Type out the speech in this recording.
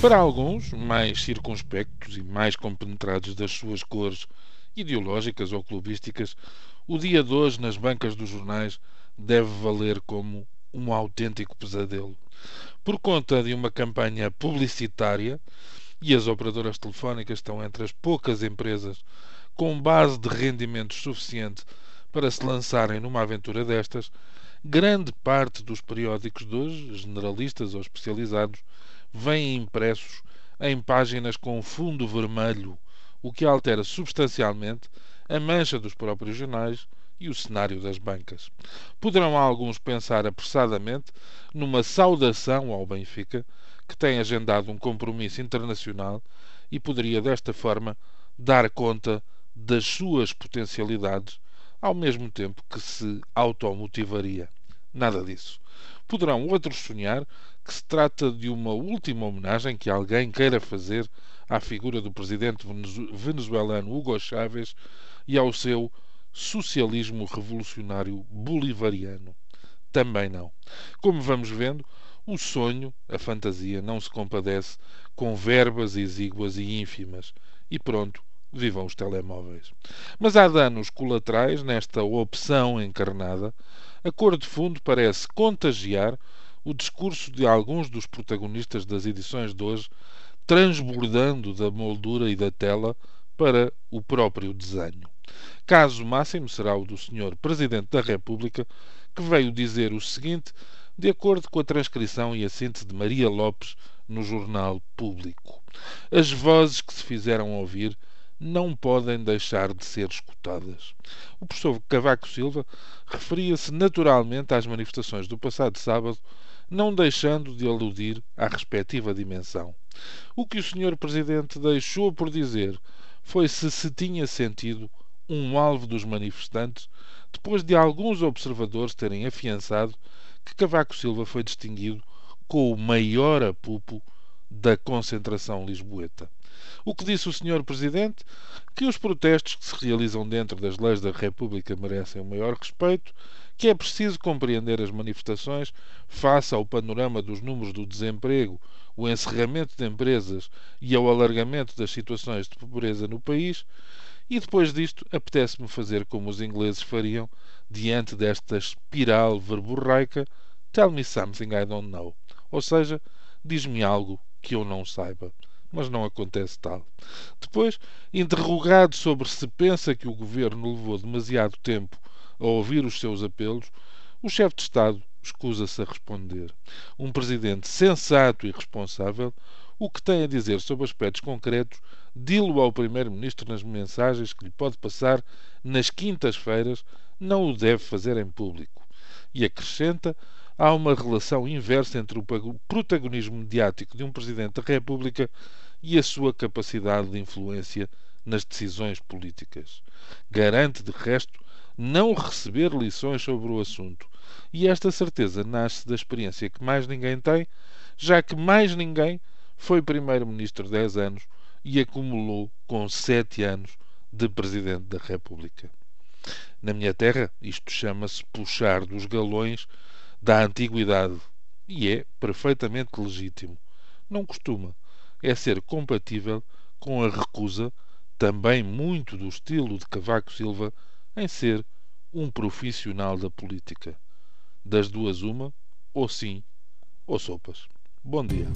Para alguns, mais circunspectos e mais compenetrados das suas cores ideológicas ou clubísticas, o dia de hoje nas bancas dos jornais deve valer como um autêntico pesadelo. Por conta de uma campanha publicitária, e as operadoras telefónicas estão entre as poucas empresas com base de rendimentos suficiente para se lançarem numa aventura destas, grande parte dos periódicos de hoje, generalistas ou especializados, vêm impressos em páginas com fundo vermelho, o que altera substancialmente a mancha dos próprios jornais e o cenário das bancas. Poderão alguns pensar apressadamente numa saudação ao Benfica, que tem agendado um compromisso internacional e poderia desta forma dar conta das suas potencialidades, ao mesmo tempo que se automotivaria. Nada disso. Poderão outros sonhar que se trata de uma última homenagem que alguém queira fazer à figura do presidente venezuelano Hugo Chávez e ao seu socialismo revolucionário bolivariano. Também não. Como vamos vendo, o sonho, a fantasia, não se compadece com verbas exíguas e ínfimas. E pronto, vivam os telemóveis. Mas há danos colaterais nesta opção encarnada. A cor de fundo parece contagiar o discurso de alguns dos protagonistas das edições de hoje, transbordando da moldura e da tela para o próprio desenho. Caso máximo será o do Sr. Presidente da República, que veio dizer o seguinte, de acordo com a transcrição e a síntese de Maria Lopes no jornal Público. As vozes que se fizeram ouvir não podem deixar de ser escutadas. O professor Cavaco Silva referia-se naturalmente às manifestações do passado sábado, não deixando de aludir à respectiva dimensão. O que o Sr. Presidente deixou por dizer foi se se tinha sentido um alvo dos manifestantes, depois de alguns observadores terem afiançado que Cavaco Silva foi distinguido com o maior apupo da concentração lisboeta. O que disse o Sr. Presidente? Que os protestos que se realizam dentro das leis da República merecem o maior respeito, que é preciso compreender as manifestações face ao panorama dos números do desemprego, o encerramento de empresas e ao alargamento das situações de pobreza no país, e depois disto apetece-me fazer como os ingleses fariam diante desta espiral verborreica Tell me something I don't know. Ou seja, diz-me algo que eu não saiba mas não acontece tal. Depois, interrogado sobre se pensa que o governo levou demasiado tempo a ouvir os seus apelos, o chefe de Estado escusa-se a responder. Um presidente sensato e responsável, o que tem a dizer sobre aspectos concretos, dilo ao primeiro-ministro nas mensagens que lhe pode passar nas quintas-feiras, não o deve fazer em público. E acrescenta há uma relação inversa entre o protagonismo mediático de um Presidente da República e a sua capacidade de influência nas decisões políticas. Garante, de resto, não receber lições sobre o assunto. E esta certeza nasce da experiência que mais ninguém tem, já que mais ninguém foi Primeiro-Ministro 10 anos e acumulou com 7 anos de Presidente da República. Na minha terra, isto chama-se puxar dos galões da antiguidade e é perfeitamente legítimo. Não costuma. É ser compatível com a recusa, também muito do estilo de Cavaco Silva, em ser um profissional da política. Das duas, uma, ou sim, ou sopas. Bom dia.